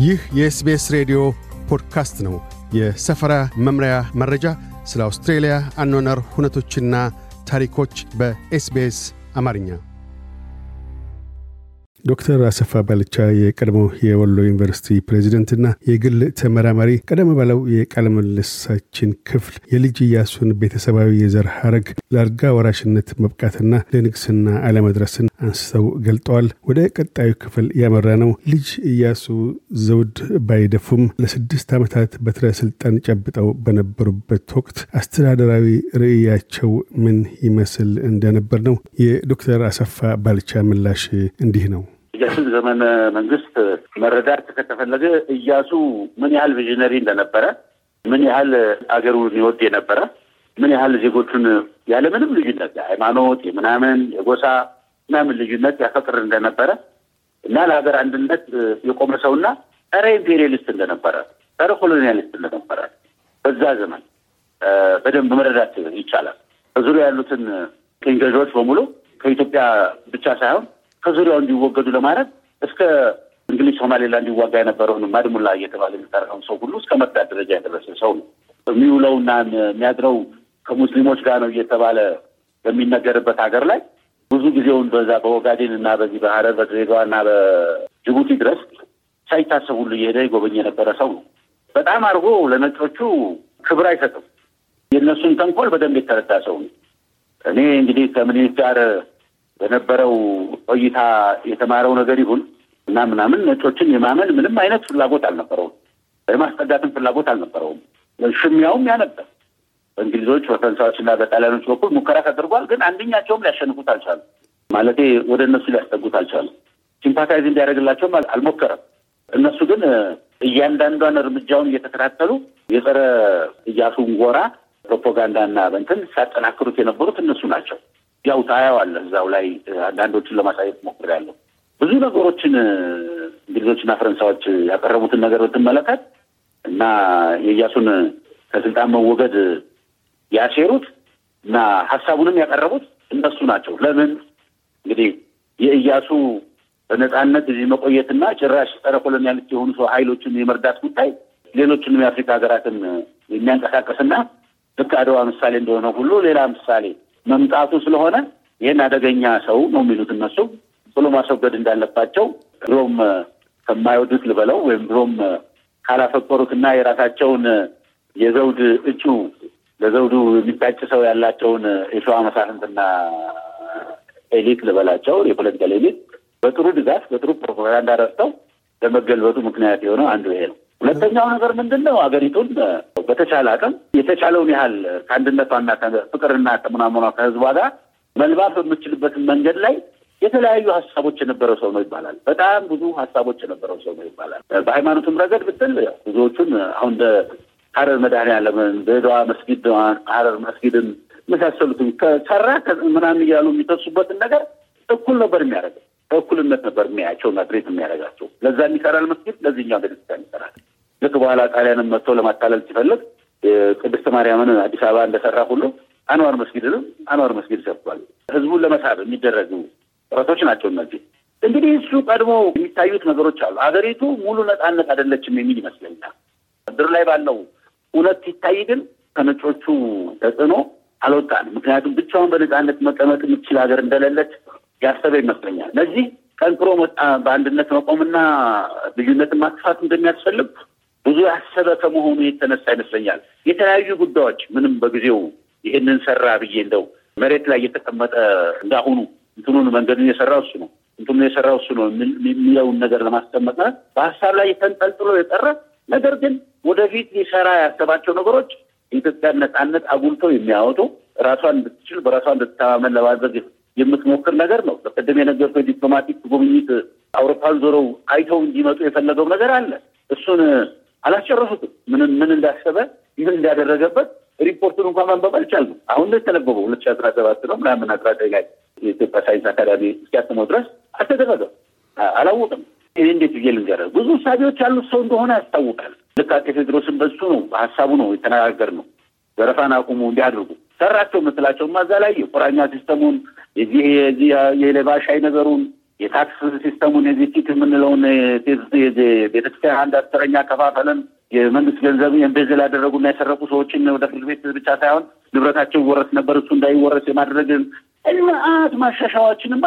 ይህ የ SBS ሬዲዮ ፖድካስት ነው። የሰፈራ መምሪያ መረጃ፣ ስለ አውስትሬልያ አኗኗር ሁነቶችና ታሪኮች በ SBS አማርኛ። ዶክተር አሰፋ ባልቻ የቀድሞ የወሎ ዩኒቨርሲቲ ፕሬዚደንትና የግል ተመራማሪ፣ ቀደም ባለው የቃለ ክፍል የልጅ ኢያሱን ቤተሰባዊ የዘር ሐረግ ለአልጋ ወራሽነት መብቃትና ለንግስና አለመድረስን አንስተው ገልጠዋል። ወደ ቀጣዩ ክፍል ያመራ ነው። ልጅ ኢያሱ ዘውድ ባይደፉም ለስድስት ዓመታት በትረ ስልጣን ጨብጠው በነበሩበት ወቅት አስተዳደራዊ ራዕያቸው ምን ይመስል እንደነበር ነው። የዶክተር አሰፋ ባልቻ ምላሽ እንዲህ ነው። ኢያሱን ዘመነ መንግስት መረዳት ከተፈለገ ኢያሱ ምን ያህል visionary እንደነበረ፣ ምን ያህል አገሩን ይወድ የነበረ፣ ምን ያህል ዜጎቹን ያለምንም ልዩነት የሃይማኖት፣ የምናምን፣ የጎሳ ምናምን ልዩነት ያፈቅር እንደነበረ እና ለሀገር አንድነት የቆመ ሰውና ጸረ imperialist እንደነበረ፣ ጸረ colonialist እንደነበረ በዛ ዘመን በደንብ መረዳት ይቻላል። በዙሪያ ያሉትን ቅኝ ገዢዎች በሙሉ ከኢትዮጵያ ብቻ ሳይሆን ከዙሪያው እንዲወገዱ ለማድረግ እስከ እንግሊዝ ሶማሌላንድ እንዲዋጋ የነበረውን Mad Mullah እየተባለ የሚጠራውን ሰው ሁሉ እስከ መርዳት ደረጃ የደረሰ ሰው ነው። የሚውለውና የሚያድረው ከሙስሊሞች ጋር ነው እየተባለ በሚነገርበት ሀገር ላይ ብዙ ጊዜውን በዛ በኦጋዴን እና በዚህ በሀረር በድሬዳዋ እና በጅቡቲ ድረስ ሳይታሰብ ሁሉ እየሄደ ይጎበኝ የነበረ ሰው ነው። በጣም አድርጎ ለነጮቹ ክብር አይሰጥም። የእነሱን ተንኮል በደንብ የተረዳ ሰው ነው። እኔ እንግዲህ ከምኒልክ ጋር በነበረው ቆይታ የተማረው ነገር ይሁን እና ምናምን ነጮችን የማመን ምንም አይነት ፍላጎት አልነበረውም። የማስጠጋትም ፍላጎት አልነበረውም። ሽሚያውም ያ ነበር። በእንግሊዞች በፈረንሳዮች እና በጣሊያኖች በኩል ሙከራ ተደርጓል። ግን አንደኛቸውም ሊያሸንፉት አልቻሉም። ማለቴ ወደ እነሱ ሊያስጠጉት አልቻሉም። sympathize እንዲያደርግላቸውም አልሞከረም። እነሱ ግን እያንዳንዷን እርምጃውን እየተከታተሉ የጸረ ኢያሱን ጎራ ፕሮፓጋንዳና በንትን ሲያጠናክሩት የነበሩት እነሱ ናቸው። ያው ታያዋለህ። እዛው ላይ አንዳንዶችን ለማሳየት ሞክሬያለሁ። ብዙ ነገሮችን እንግሊዞችና ፈረንሳዮች ያቀረቡትን ነገር ብትመለከት እና የኢያሱን ከስልጣን መወገድ ያሴሩት እና ሀሳቡንም ያቀረቡት እነሱ ናቸው። ለምን እንግዲህ የኢያሱ በነጻነት እዚህ መቆየትና ጭራሽ ጸረ colonialist የሆኑ ሰው ሀይሎችን የመርዳት ጉዳይ ሌሎችንም የአፍሪካ ሀገራትን የሚያንቀሳቀስና ልክ አድዋ ምሳሌ እንደሆነ ሁሉ ሌላ ምሳሌ መምጣቱ ስለሆነ ይህን አደገኛ ሰው ነው የሚሉት እነሱ ብሎ ማስወገድ እንዳለባቸው ድሮም ከማይወዱት ልበለው ወይም ድሮም ካላፈቀሩትና የራሳቸውን የዘውድ እጩ ለዘውዱ የሚታጭ ሰው ያላቸውን የሸዋ መሳፍንትና elite ልበላቸው የ political elite በጥሩ ድጋፍ በጥሩ ፕሮፓጋንዳ ረድተው ለመገልበጡ ምክንያት የሆነው አንዱ ይሄ ነው። ሁለተኛው ነገር ምንድን ነው? ሀገሪቱን በተቻለ አቅም የተቻለውን ያህል ከአንድነቷና ፍቅርና ከምናምኗ ከህዝቧ ጋር መልባት በምችልበትን መንገድ ላይ የተለያዩ ሀሳቦች የነበረው ሰው ነው ይባላል። በጣም ብዙ ሀሳቦች የነበረው ሰው ነው ይባላል። በሃይማኖትም ረገድ ብትል ብዙዎቹን አሁን እንደ ሀረር መድኃኔዓለምን፣ ድሬዳዋ መስጊድ፣ ሀረር መስጊድን የመሳሰሉትን ከሰራ ምናምን እያሉ የሚተሱበትን ነገር እኩል ነበር የሚያደርገው በእኩልነት ነበር የሚያያቸው እና ትሬት የሚያደርጋቸው። ለዛ ይሰራል መስጊድ፣ ለዚህኛው ቤተክርስቲያን ይሰራል። ልክ በኋላ ጣሊያንም መጥቶ ለማታለል ሲፈልግ ቅድስት ማርያምን አዲስ አበባ እንደሰራ ሁሉ አንዋር መስጊድንም አንዋር መስጊድ ሰርቷል። ህዝቡን ለመሳብ የሚደረጉ ጥረቶች ናቸው እነዚህ። እንግዲህ እሱ ቀድሞ የሚታዩት ነገሮች አሉ። አገሪቱ ሙሉ ነጻነት አይደለችም የሚል ይመስለኛል። ምድር ላይ ባለው እውነት ሲታይ ግን ከነጮቹ ተጽዕኖ አልወጣንም። ምክንያቱም ብቻውን በነጻነት መቀመጥ የምትችል ሀገር እንደሌለች ያሰበ ይመስለኛል። ለዚህ ጠንክሮ በአንድነት መቆምና ልዩነትን ማጥፋት እንደሚያስፈልግ ብዙ ያሰበ ከመሆኑ የተነሳ ይመስለኛል የተለያዩ ጉዳዮች ምንም በጊዜው ይህንን ሰራ ብዬ እንደው መሬት ላይ እየተቀመጠ እንዳሁኑ እንትኑን መንገዱን የሰራው እሱ ነው እንትኑን የሰራው እሱ ነው የሚለውን ነገር ለማስቀመጥ በሀሳብ ላይ የተንጠልጥሎ የቀረ ነገር ግን ወደፊት ሊሰራ ያሰባቸው ነገሮች የኢትዮጵያን ነጻነት አጉልተው የሚያወጡ ራሷን እንድትችል በራሷ እንድትተማመን ለማድረግ የምትሞክር ነገር ነው። በቀደም የነገርኩህ diplomatic ጉብኝት አውሮፓን ዞረው አይተው እንዲመጡ የፈለገው ነገር አለ። እሱን አላስጨረሱትም። ምን ምን እንዳሰበ ምን እንዳደረገበት ሪፖርቱን እንኳን ማንበብ አልቻልንም። አሁን ነው የተነበበው። ሁለት ሺ አስራ ሰባት ነው ምናምን አስራ ዘጠኝ ላይ የኢትዮጵያ ሳይንስ አካዳሚ እስኪያትመው ድረስ አልተደረገም። አላወቅም። ይህ እንዴት ብዬ ልንገርህ? ብዙ ሳቢዎች ያሉት ሰው እንደሆነ ያስታውቃል። ልክ አፄ ቴዎድሮስን በሱ ነው በሀሳቡ ነው የተነጋገርነው። ዘረፋን አቁሙ እንዲያድርጉ ሰራቸው የምትላቸው እዛ ላይ የቁራኛ system ኡን የዚህ የሌባ ሻይ ነገሩን የታክስ system ኡን የዚህ የምንለውን ቤተክርስቲያን አንድ አስረኛ ከፋፈለን የመንግስት ገንዘብ embezzle ያደረጉና የሰረቁ ሰዎችን ወደ ፍርድ ቤት ብቻ ሳይሆን ንብረታቸው ይወረስ ነበር እሱ እንዳይወረስ የማድረግን መዓት ማሻሻያዎችንማ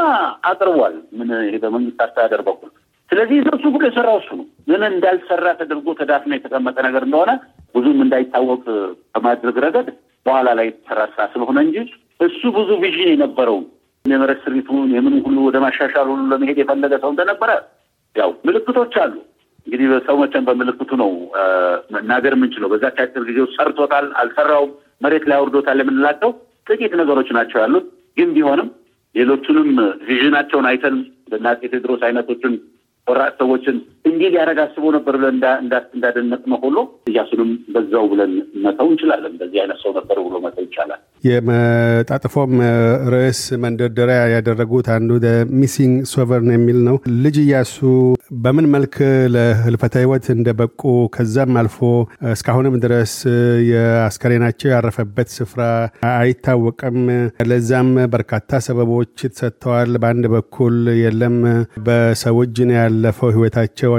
አቅርቧል። ምን ይሄ በመንግስት አስተዳደር በኩል ስለዚህ እነሱ ሁሉ የሰራው እሱ ነው። ምን እንዳልሰራ ተደርጎ ተዳፍኖ የተቀመጠ ነገር እንደሆነ ብዙም እንዳይታወቅ በማድረግ ረገድ በኋላ ላይ የተሰራ ስራ ስለሆነ እንጂ እሱ ብዙ ቪዥን የነበረው የመሬት ስሪቱን የምን ሁሉ ወደ ማሻሻል ሁሉ ለመሄድ የፈለገ ሰው እንደነበረ ያው ምልክቶች አሉ። እንግዲህ ሰው መቼም በምልክቱ ነው መናገር የምንችለው። በዛች አጭር ጊዜ ውስጥ ሰርቶታል፣ አልሰራውም፣ መሬት ላይ አውርዶታል የምንላቸው ጥቂት ነገሮች ናቸው ያሉት። ግን ቢሆንም ሌሎቹንም ቪዥናቸውን አይተን እንደ አፄ ቴዎድሮስ አይነቶችን ቆራጥ ሰዎችን እንዲህ ሊያደርግ አስቦ ነበር ብለን እንዳደነቅነው ሁሉ እያሱንም በዛው ብለን መተው እንችላለን። እንደዚህ አይነት ሰው ነበር ብሎ መተው ይቻላል። የመጣጥፎም ርዕስ መንደርደሪያ ያደረጉት አንዱ missing sovereign የሚል ነው። ልጅ እያሱ በምን መልክ ለህልፈተ ህይወት እንደበቁ ከዛም አልፎ እስካሁንም ድረስ የአስከሬናቸው ያረፈበት ስፍራ አይታወቅም። ለዛም በርካታ ሰበቦች ተሰጥተዋል። በአንድ በኩል የለም በሰው እጅ ነው ያለፈው ህይወታቸው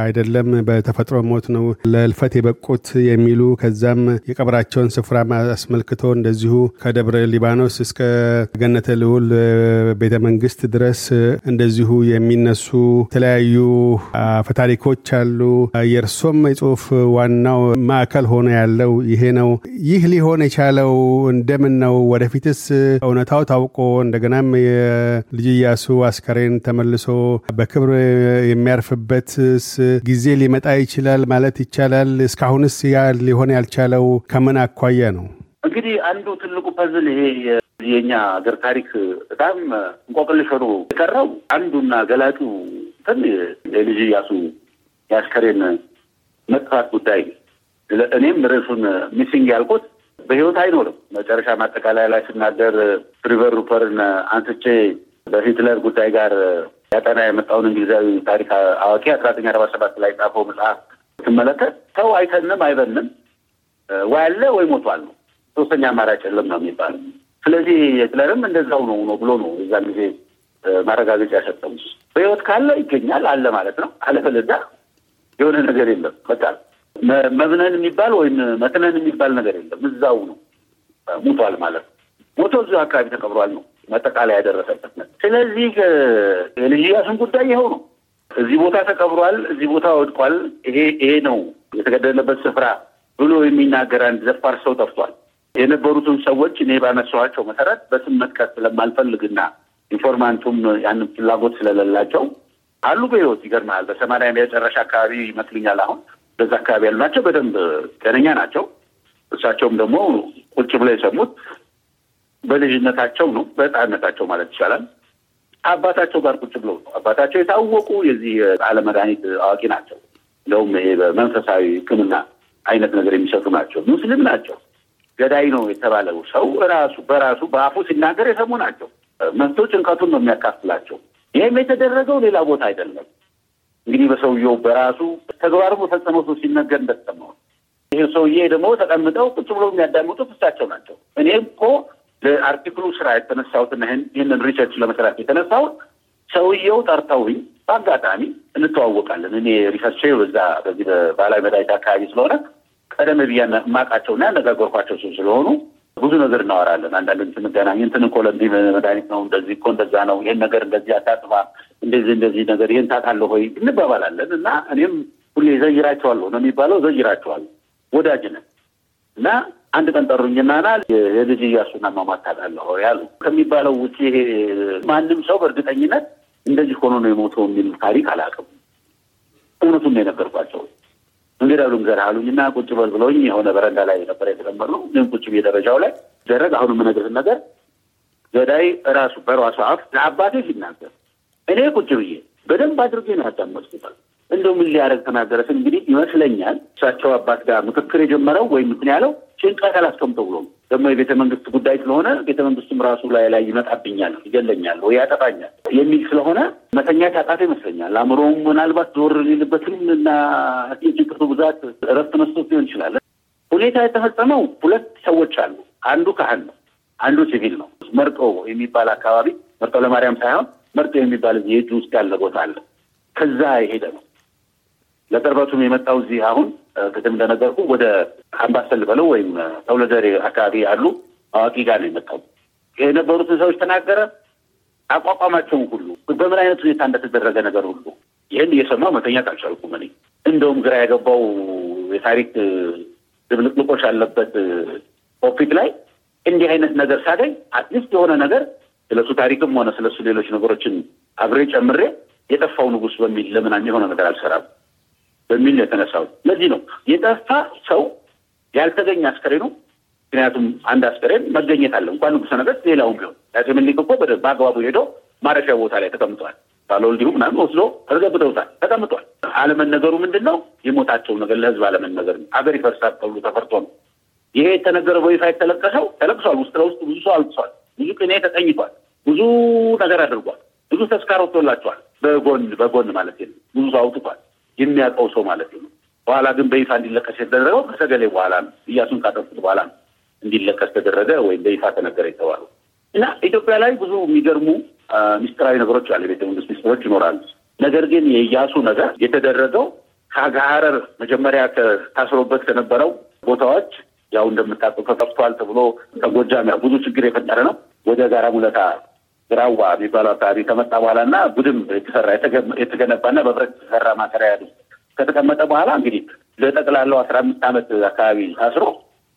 አይደለም በተፈጥሮ ሞት ነው ለህልፈት የበቁት የሚሉ ከዛም የቀብራቸውን ስፍራ አስመልክቶ እንደዚሁ ከደብረ ሊባኖስ እስከ ገነተ ልዑል ቤተ መንግስት ድረስ እንደዚሁ የሚነሱ የተለያዩ አፈታሪኮች አሉ። የእርሶም የጽሁፍ ዋናው ማዕከል ሆኖ ያለው ይሄ ነው። ይህ ሊሆን የቻለው እንደምን ነው? ወደፊትስ እውነታው ታውቆ እንደገናም የልጅ አስከሬን ተመልሶ በክብር የሚያርፍበትስ ጊዜ ሊመጣ ይችላል ማለት ይቻላል? እስካሁንስ ያ ሊሆን ያልቻለው ከምን አኳያ ነው? እንግዲህ አንዱ ትልቁ ፐዝል ይሄ የኛ ሀገር ታሪክ በጣም እንቆቅልሽ ሆኖ የቀረው አንዱና ገላጩ እንትን የልጅ ኢያሱ የአስከሬን መጥፋት ጉዳይ እኔም ርዕሱን missing ያልኩት በህይወት አይኖርም። መጨረሻ ማጠቃለያ ላይ ስናገር ትሬቨር ሮፐርን አንስቼ በሂትለር ጉዳይ ጋር ያጠና የመጣውን እንግሊዛዊ ታሪክ አዋቂ አስራ ዘጠኝ አርባ ሰባት ላይ ጻፈው መጽሐፍ ስመለከት ሰው አይተንም አይበንም ወይ አለ ወይ ሞቷል ነው፣ ሶስተኛ አማራጭ የለም ነው የሚባለው። ስለዚህ ሂትለርም እንደዛው ነው ነው ብሎ ነው የዛን ጊዜ ማረጋገጫ ያሰጠው። በህይወት ካለ ይገኛል አለ ማለት ነው። አለበለዚያ የሆነ ነገር የለም። በቃ መብነን የሚባል ወይም መትነን የሚባል ነገር የለም። እዛው ነው ሙቷል ማለት ነው። ሞቶ እዚሁ አካባቢ ተቀብሯል ነው መጠቃለያ ያደረሰበት ነው። ስለዚህ የልጅ ኢያሱን ጉዳይ ይኸው ነው። እዚህ ቦታ ተቀብሯል፣ እዚህ ቦታ ወድቋል፣ ይሄ ይሄ ነው የተገደለበት ስፍራ ብሎ የሚናገር አንድ ዘፋር ሰው ጠፍቷል። የነበሩትን ሰዎች እኔ ባነሳኋቸው መሰረት በስም መጥቀስ ስለማልፈልግና informant ኡም ያንን ፍላጎት ስለሌላቸው አሉ በህይወት ይገርምሃል። በሰማንያ መጨረሻ አካባቢ ይመስልኛል አሁን በዛ አካባቢ ያሉ ናቸው። በደንብ ጤነኛ ናቸው። እሳቸውም ደግሞ ቁጭ ብለው የሰሙት በልጅነታቸው ነው፣ በህፃንነታቸው ማለት ይቻላል። አባታቸው ጋር ቁጭ ብለው ነው። አባታቸው የታወቁ የዚህ ቃለ መድኃኒት አዋቂ ናቸው። እንደውም ይሄ በመንፈሳዊ ሕክምና አይነት ነገር የሚሰጡ ናቸው። ሙስሊም ናቸው። ገዳይ ነው የተባለው ሰው ራሱ በራሱ በአፉ ሲናገር የሰሙ ናቸው። መጥቶ ጭንቀቱን ነው የሚያካፍላቸው። ይህም የተደረገው ሌላ ቦታ አይደለም። እንግዲህ በሰውየው በራሱ ተግባሩ በፈጸመው ሰው ሲነገር እንደተሰማው ይህ ሰውዬ ደግሞ ተቀምጠው ቁጭ ብሎ የሚያዳምጡት እሳቸው ናቸው። እኔ እኮ ለ article ኡ ስራ የተነሳሁትና ይህንን research ለመስራት የተነሳሁት ሰውየው ጠርተውኝ በአጋጣሚ እንተዋወቃለን። እኔ research በዛ በዚህ በባህላዊ መድኃኒት አካባቢ ስለሆነ ቀደም ብዬ የማውቃቸውና ያነጋገርኳቸው ሰው ስለሆኑ ብዙ ነገር እናወራለን። አንዳንድ ስንገናኝ እንትን እኮ ለእንዲህ መድኃኒት ነው እንደዚህ እኮ እንደዛ ነው ይሄን ነገር እንደዚህ አታጥፋ እንደዚህ እንደዚህ ነገር ይሄን ታውቃለህ ወይ እንባባላለን። እና እኔም ሁሌ ዘይራቸዋለሁ ነው የሚባለው ዘይራቸዋለሁ ወዳጅ ነን እና አንድ ቀን ጠሩኝና ና የልጅ ታውቃለህ ወይ አሉ። ከሚባለው ውጭ ይሄ ማንም ሰው በእርግጠኝነት እንደዚህ ሆኖ ነው የሞተው የሚል ታሪክ አላውቅም። እውነቱን ነው የነገርኳቸው። እንግዲህ አሉ ንገር አሉኝ እና ቁጭ በል ብለውኝ የሆነ በረንዳ ላይ ነበር የተቀመጥነው። ግን ቁጭ ብዬ ደረጃው ላይ ደረግ አሁን የምነግርህ ነገር ገዳይ ራሱ በራሱ አፍ ለአባቴ ሲናገር እኔ ቁጭ ብዬ በደንብ አድርጌ ነው ያዳመጥኩታል። እንደው ምን ሊያደርግ ተናገረስ እንግዲህ ይመስለኛል እሳቸው አባት ጋር ምክክር የጀመረው ወይም ምክን ያለው ጭንቀት አላስቀምጠው ብሎ ደግሞ የቤተ መንግስት ጉዳይ ስለሆነ ቤተ መንግስቱም ራሱ ላይ ላይ ይመጣብኛል፣ ይገለኛል ወይ ያጠፋኛል የሚል ስለሆነ መተኛት ያቃተ ይመስለኛል። አእምሮውም ምናልባት ዞር ሊልበትም እና የጭንቀቱ ብዛት እረፍት መስቶት ሊሆን ይችላል። ሁኔታ የተፈጸመው ሁለት ሰዎች አሉ። አንዱ ካህን ነው፣ አንዱ ሲቪል ነው። መርጦ የሚባል አካባቢ መርጦ ለማርያም ሳይሆን መርጦ የሚባል የእጁ ውስጥ ያለ ቦታ አለ። ከዛ የሄደ ነው። ለቅርበቱም የመጣው እዚህ አሁን ቅድም እንደነገርኩ ወደ አምባሰል በለው ወይም ተውለደሬ አካባቢ ያሉ አዋቂ ጋር ነው የመጣው። የነበሩትን ሰዎች ተናገረ። አቋቋማቸውን ሁሉ በምን አይነት ሁኔታ እንደተደረገ ነገር ሁሉ ይህን እየሰማው መተኛት አልቻልኩም። እኔ እንደውም ግራ የገባው የታሪክ ድብልቅልቆች ያለበት topic ላይ እንዲህ አይነት ነገር ሳገኝ at least የሆነ ነገር ስለሱ ታሪክም ሆነ ስለሱ ሌሎች ነገሮችን አብሬ ጨምሬ የጠፋው ንጉሥ በሚል ለምን የሆነ ነገር አልሰራም በሚል የተነሳው። ለዚህ ነው የጠፋ ሰው ያልተገኘ አስከሬኑ ምክንያቱም አንድ አስከሬን መገኘት አለ። እንኳን ንጉሠ ነገሥት ሌላውም ቢሆን አፄ ምኒልክ እኮ በአግባቡ ሄዶ ማረፊያ ቦታ ላይ ተቀምጧል። ባለወልዲሁ ምናምን ወስዶ ተገብተውታል፣ ተቀምጧል። አለመነገሩ ምንድን ነው? የሞታቸው ነገር ለህዝብ አለመነገር ነው። አገር ይፈርሳል ተብሎ ተፈርቶ ነው ይሄ የተነገረው። በይፋ የተለቀሰው ተለቅሷል። ውስጥ ለውስጥ ብዙ ሰው አልቅሷል። ብዙ ቅኔ ተቀኝቷል። ብዙ ነገር አድርጓል። ብዙ ተስካር ወጥቶላቸዋል። በጎን በጎን ማለት ብዙ ሰው አውጥቷል። የሚያውቀው ሰው ማለት ነው። በኋላ ግን በይፋ እንዲለቀስ የተደረገው ከሰገሌ በኋላ ነው። እያሱን ካጠፉት በኋላ ነው እንዲለቀስ ተደረገ ወይም በይፋ ተነገረ የተባለው እና ኢትዮጵያ ላይ ብዙ የሚገርሙ ሚስጥራዊ ነገሮች አሉ። የቤተ መንግስት ሚስጥሮች ይኖራሉ። ነገር ግን የኢያሱ ነገር የተደረገው ከሀረር መጀመሪያ ታስሮበት ከነበረው ቦታዎች ያው እንደምታውቀው ተጠፍቷል ተብሎ ከጎጃም ያው ብዙ ችግር የፈጠረ ነው። ወደ ጋራ ሙለታ ግራዋ የሚባለው አካባቢ ከመጣ በኋላ እና ቡድም የተሰራ የተገነባና በብረት የተሰራ ማሰሪያ ያሉ ከተቀመጠ በኋላ እንግዲህ ለጠቅላላው አስራ አምስት ዓመት አካባቢ ታስሮ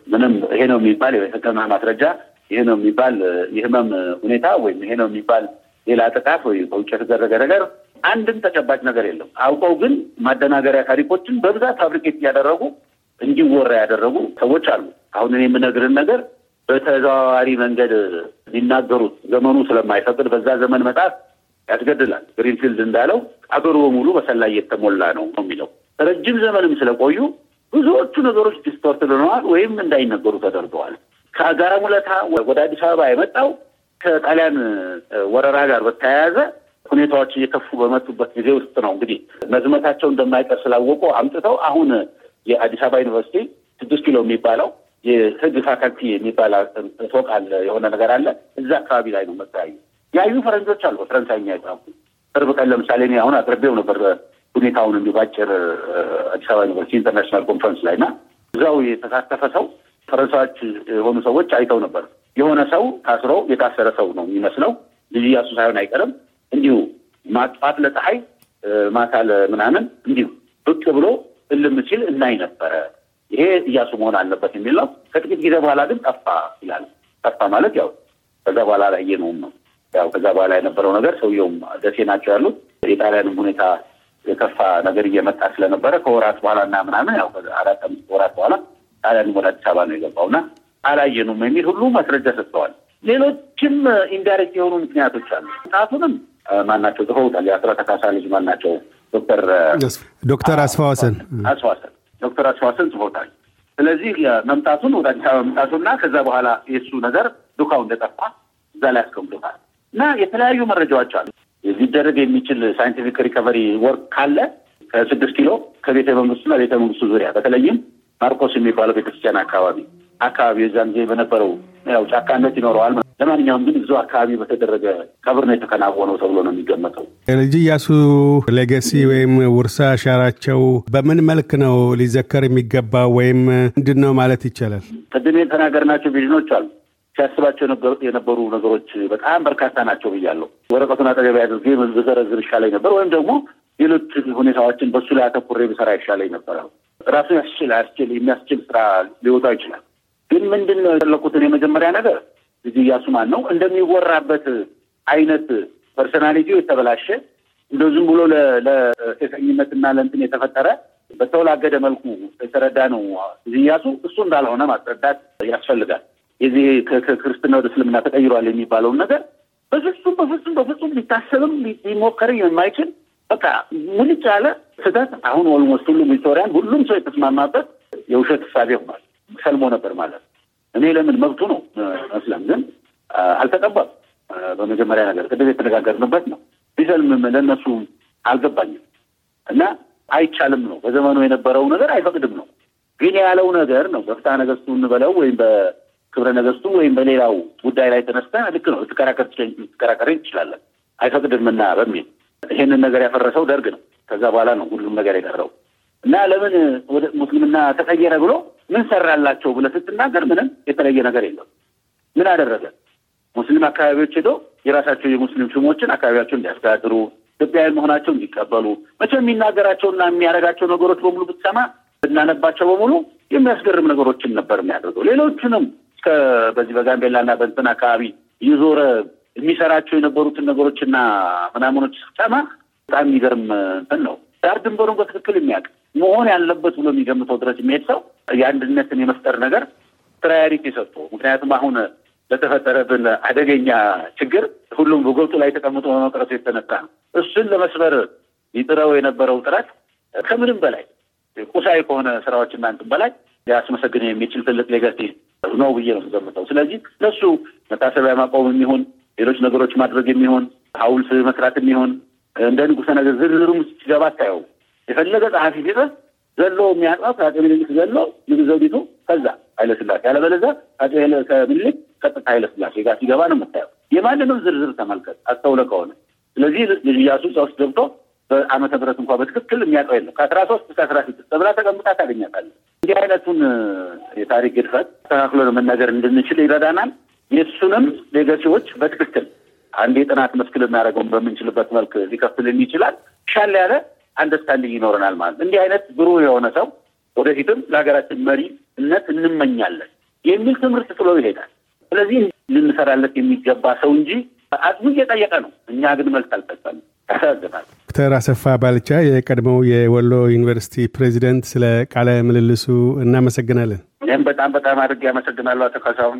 ምንም ይሄ ነው የሚባል የሕክምና ማስረጃ ይሄ ነው የሚባል የህመም ሁኔታ ወይም ይሄ ነው የሚባል ሌላ ጥቃት ወይ በውጭ የተደረገ ነገር አንድም ተጨባጭ ነገር የለም። አውቀው ግን ማደናገሪያ ታሪኮችን በብዛት ፋብሪኬት እያደረጉ እንዲወራ ያደረጉ ሰዎች አሉ። አሁን እኔ የምነግርህን ነገር በተዘዋዋሪ መንገድ ሊናገሩት ዘመኑ ስለማይፈቅድ በዛ ዘመን መጣት ያስገድላል። ግሪንፊልድ እንዳለው አገሩ በሙሉ በሰላይ የተሞላ ነው የሚለው ረጅም ዘመንም ስለቆዩ ብዙዎቹ ነገሮች distort ሆነዋል ወይም እንዳይነገሩ ተደርገዋል። ከጋራ ሙለታ ወደ አዲስ አበባ የመጣው ከጣሊያን ወረራ ጋር በተያያዘ ሁኔታዎች እየከፉ በመጡበት ጊዜ ውስጥ ነው። እንግዲህ መዝመታቸው እንደማይቀር ስላወቁ አምጥተው አሁን የአዲስ አበባ ዩኒቨርሲቲ ስድስት ኪሎ የሚባለው የሕግ ፋካልቲ የሚባል ፎቅ አለ፣ የሆነ ነገር አለ። እዛ አካባቢ ላይ ነው መታዩ ያዩ ፈረንጆች አሉ። ፈረንሳይኛ ይጻፉ ቅርብ ቀን ለምሳሌ እኔ አሁን አቅርቤው ነበር ሁኔታውን እንዲሁ ባጭር አዲስ አበባ ዩኒቨርሲቲ international conference ላይ እና እዛው የተሳተፈ ሰው ፈረንሳዮች የሆኑ ሰዎች አይተው ነበር። የሆነ ሰው ታስሮ የታሰረ ሰው ነው የሚመስለው። ልጅ እያሱ ሳይሆን አይቀርም። እንዲሁ ማጥፋት ለፀሐይ ማታ ለምናምን እንዲሁ ብቅ ብሎ እልም ሲል እናይ ነበረ። ይሄ እያሱ መሆን አለበት የሚል ነው። ከጥቂት ጊዜ በኋላ ግን ጠፋ ይላል። ጠፋ ማለት ያው ከዛ በኋላ አላየነውም ነው። ያው ከዛ በኋላ የነበረው ነገር ሰውየውም ደሴ ናቸው ያሉት። የጣሊያንም ሁኔታ የከፋ ነገር እየመጣ ስለነበረ ከወራት በኋላ እና ምናምን ያው አራት አምስት ወራት በኋላ ጣሊያንም ወደ አዲስ አበባ ነው የገባው እና አላየኑም የሚል ሁሉ ማስረጃ ሰጥተዋል። ሌሎችም indirect የሆኑ ምክንያቶች አሉ። ጣቱንም ማናቸው ጽፈውታል። የአስራተ ካሳ ልጅ ማናቸው ዶክተር ዶክተር አስፋወሰን አስፋወሰን ዶክተር አስፋወሰን ጽፎታል። ስለዚህ መምጣቱን ወደ አዲስ አበባ መምጣቱና ከዛ በኋላ የእሱ ነገር ዱካው እንደጠፋ እዛ ላይ አስቀምጦታል እና የተለያዩ መረጃዎች አሉ። ሊደረግ የሚችል scientific recovery work ካለ ከስድስት ኪሎ ከቤተ መንግስቱና ቤተ መንግስቱ ዙሪያ በተለይም ማርቆስ የሚባለው ቤተክርስቲያን አካባቢ አካባቢ የዛን ጊዜ በነበረው ያው ጫካነት ይኖረዋል። ለማንኛውም ግን እዚሁ አካባቢ በተደረገ ቀብር ነው የተከናወነው ተብሎ ነው የሚገመተው። ልጅ ኢያሱ legacy ወይም ውርሳ አሻራቸው በምን መልክ ነው ሊዘከር የሚገባው ወይም ምንድን ነው ማለት ይቻላል? ቅድም የተናገርናቸው vision ኦች አሉ። ሲያስባቸው የነበሩ ነገሮች በጣም በርካታ ናቸው ብያለሁ። ወረቀቱን አጠገብ አድርጌ ብዘረዝር ይሻለኝ ነበር፣ ወይም ደግሞ ሌሎች ሁኔታዎችን በሱ ላይ አተኩሬ ብሰራ ይሻለኝ ነበረ። ራሱ ያስችል አያስችል የሚያስችል ስራ ሊወጣው ይችላል። ግን ምንድን ነው የፈለኩትን የመጀመሪያ ነገር ልጅ ኢያሱ ማን ነው እንደሚወራበት አይነት personality ው የተበላሸ እንደ ዝም ብሎ ለሴሰኝነትና ለእንትን የተፈጠረ በተወላገደ መልኩ የተረዳ ነው ልጅ ኢያሱ እሱ እንዳልሆነ ማስረዳት ያስፈልጋል። የዚህ ከክርስትና ወደ እስልምና ተቀይሯል የሚባለውን ነገር በፍጹም በፍጹም በፍጹም ሊታሰብም ሊሞከር የማይችል በቃ ሙልጭ ያለ ስህተት። አሁን almost ሁሉም historian ሁሉም ሰው የተስማማበት የውሸት እሳቤ ሆኗል። ሰልሞ ነበር ማለት እኔ ለምን መብቱ ነው መስለም፣ ግን አልተቀባም። በመጀመሪያ ነገር ቅድም የተነጋገርንበት ነው። ቢሰልምም ለእነሱ አልገባኝም እና አይቻልም ነው። በዘመኑ የነበረው ነገር አይፈቅድም ነው። ግን ያለው ነገር ነው። በፍትሐ ነገሥቱ እንበለው ወይም በክብረ ነገሥቱ ወይም በሌላው ጉዳይ ላይ ተነስተን ልክ ነው ልትከራከር ትከራከር ትችላለን። አይፈቅድምና በሚል ይሄንን ነገር ያፈረሰው ደርግ ነው። ከዛ በኋላ ነው ሁሉም ነገር የቀረው እና ለምን ወደ ሙስሊምና ተቀየረ ብሎ ምን ሰራላቸው ብለህ ስትናገር ምንም የተለየ ነገር የለም። ምን አደረገ? ሙስሊም አካባቢዎች ሄዶ የራሳቸው የሙስሊም ሹሞችን አካባቢያቸውን እንዲያስተዳድሩ ኢትዮጵያውያን መሆናቸው እንዲቀበሉ መቼም የሚናገራቸውና የሚያደርጋቸው ነገሮች በሙሉ ብትሰማ ብናነባቸው በሙሉ የሚያስገርም ነገሮችን ነበር የሚያደርገው። ሌሎቹንም እስከ በዚህ በጋምቤላና በእንትን አካባቢ እየዞረ የሚሰራቸው የነበሩትን ነገሮችና ምናምኖች ስትሰማ በጣም የሚገርም እንትን ነው። ዳር ድንበሩን በትክክል የሚያውቅ መሆን ያለበት ብሎ የሚገምተው ድረስ የሚሄድ ሰው የአንድነትን የመፍጠር ነገር priority ሰጥቶ ምክንያቱም አሁን ለተፈጠረብን አደገኛ ችግር ሁሉም በጎጡ ላይ ተቀምጦ በመቅረቱ የተነሳ ነው። እሱን ለመስበር ይጥረው የነበረው ጥረት ከምንም በላይ ቁሳዊ ከሆነ ስራዎች እና እንትን በላይ ሊያስመሰግን የሚችል ትልቅ legacy ነው ብዬ ነው የምገምተው። ስለዚህ ለሱ መታሰቢያ ማቆም የሚሆን ሌሎች ነገሮች ማድረግ የሚሆን ሐውልት መስራት የሚሆን እንደ ንጉሠ ነገር ዝርዝሩም ሲገባ አታየው። የፈለገ ጸሐፊ ቢጽፍ ዘሎ የሚያጥፋው ከአጼ ምኒልክ ዘሎ ንግሥት ዘውዲቱ ከዛ ኃይለስላሴ ያለበለዚያ አጼ ምኒልክ ቀጥታ ኃይለስላሴ ጋር ሲገባ ነው የምታየው። የማንንም ዝርዝር ተመልከት አስተውለህ ከሆነ ስለዚህ ኢያሱ እዛ ውስጥ ገብቶ በዓመተ ምሕረት እንኳ በትክክል የሚያውቀው የለም። ከአስራ ሶስት እስከ አስራ ስድስት ተብላ ተቀምጣ ታገኛታለህ። እንዲህ አይነቱን የታሪክ ግድፈት ተካክሎ መናገር እንድንችል ይረዳናል። የእሱንም ሌገሲዎች በትክክል አንድ የጥናት መስክ ልናደርገውን በምንችልበት መልክ ሊከፍልን ይችላል። ሻል ያለ አንደርስታንዲንግ ይኖረናል ማለት እንዲህ አይነት ብሩህ የሆነ ሰው ወደፊትም ለሀገራችን መሪነት እንመኛለን የሚል ትምህርት ጥሎ ይሄዳል። ስለዚህ ልንሰራለት የሚገባ ሰው እንጂ አቅሙ እየጠየቀ ነው። እኛ ግን መልስ አልጠቀምም። ያሳዝናል። ዶክተር አሰፋ ባልቻ የቀድሞው የወሎ ዩኒቨርሲቲ ፕሬዚደንት፣ ስለ ቃለ ምልልሱ እናመሰግናለን። ይህም በጣም በጣም አድርጌ አመሰግናለሁ አቶ ካሳሁን።